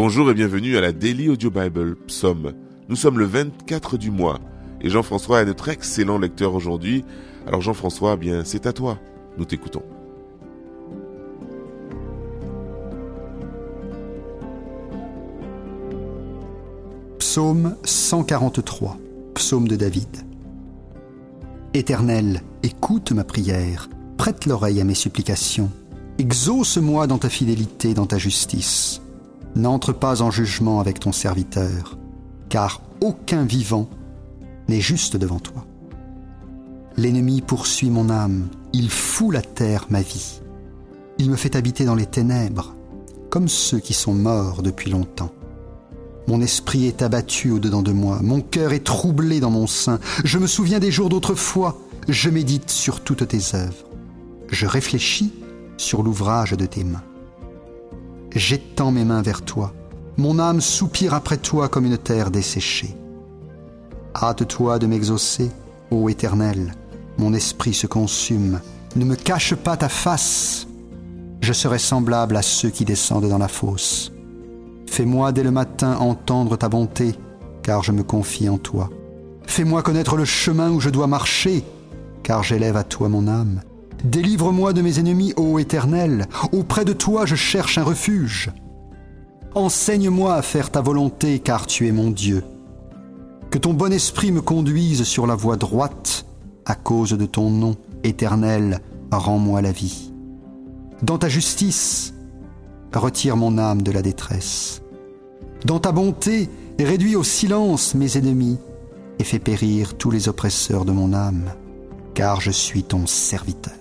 Bonjour et bienvenue à la Daily Audio Bible Psaume. Nous sommes le 24 du mois et Jean-François est notre excellent lecteur aujourd'hui. Alors Jean-François, eh bien c'est à toi. Nous t'écoutons. Psaume 143, psaume de David. Éternel, écoute ma prière, prête l'oreille à mes supplications. Exauce-moi dans ta fidélité, dans ta justice. N'entre pas en jugement avec ton serviteur, car aucun vivant n'est juste devant toi. L'ennemi poursuit mon âme, il fout la terre ma vie. Il me fait habiter dans les ténèbres, comme ceux qui sont morts depuis longtemps. Mon esprit est abattu au-dedans de moi, mon cœur est troublé dans mon sein. Je me souviens des jours d'autrefois, je médite sur toutes tes œuvres. Je réfléchis sur l'ouvrage de tes mains. J'étends mes mains vers toi, mon âme soupire après toi comme une terre desséchée. Hâte-toi de m'exaucer, ô Éternel, mon esprit se consume. Ne me cache pas ta face. Je serai semblable à ceux qui descendent dans la fosse. Fais-moi dès le matin entendre ta bonté, car je me confie en toi. Fais-moi connaître le chemin où je dois marcher, car j'élève à toi mon âme. Délivre-moi de mes ennemis, ô Éternel, auprès de toi je cherche un refuge. Enseigne-moi à faire ta volonté, car tu es mon Dieu. Que ton bon esprit me conduise sur la voie droite, à cause de ton nom, Éternel, rends-moi la vie. Dans ta justice, retire mon âme de la détresse. Dans ta bonté, réduis au silence mes ennemis et fais périr tous les oppresseurs de mon âme, car je suis ton serviteur.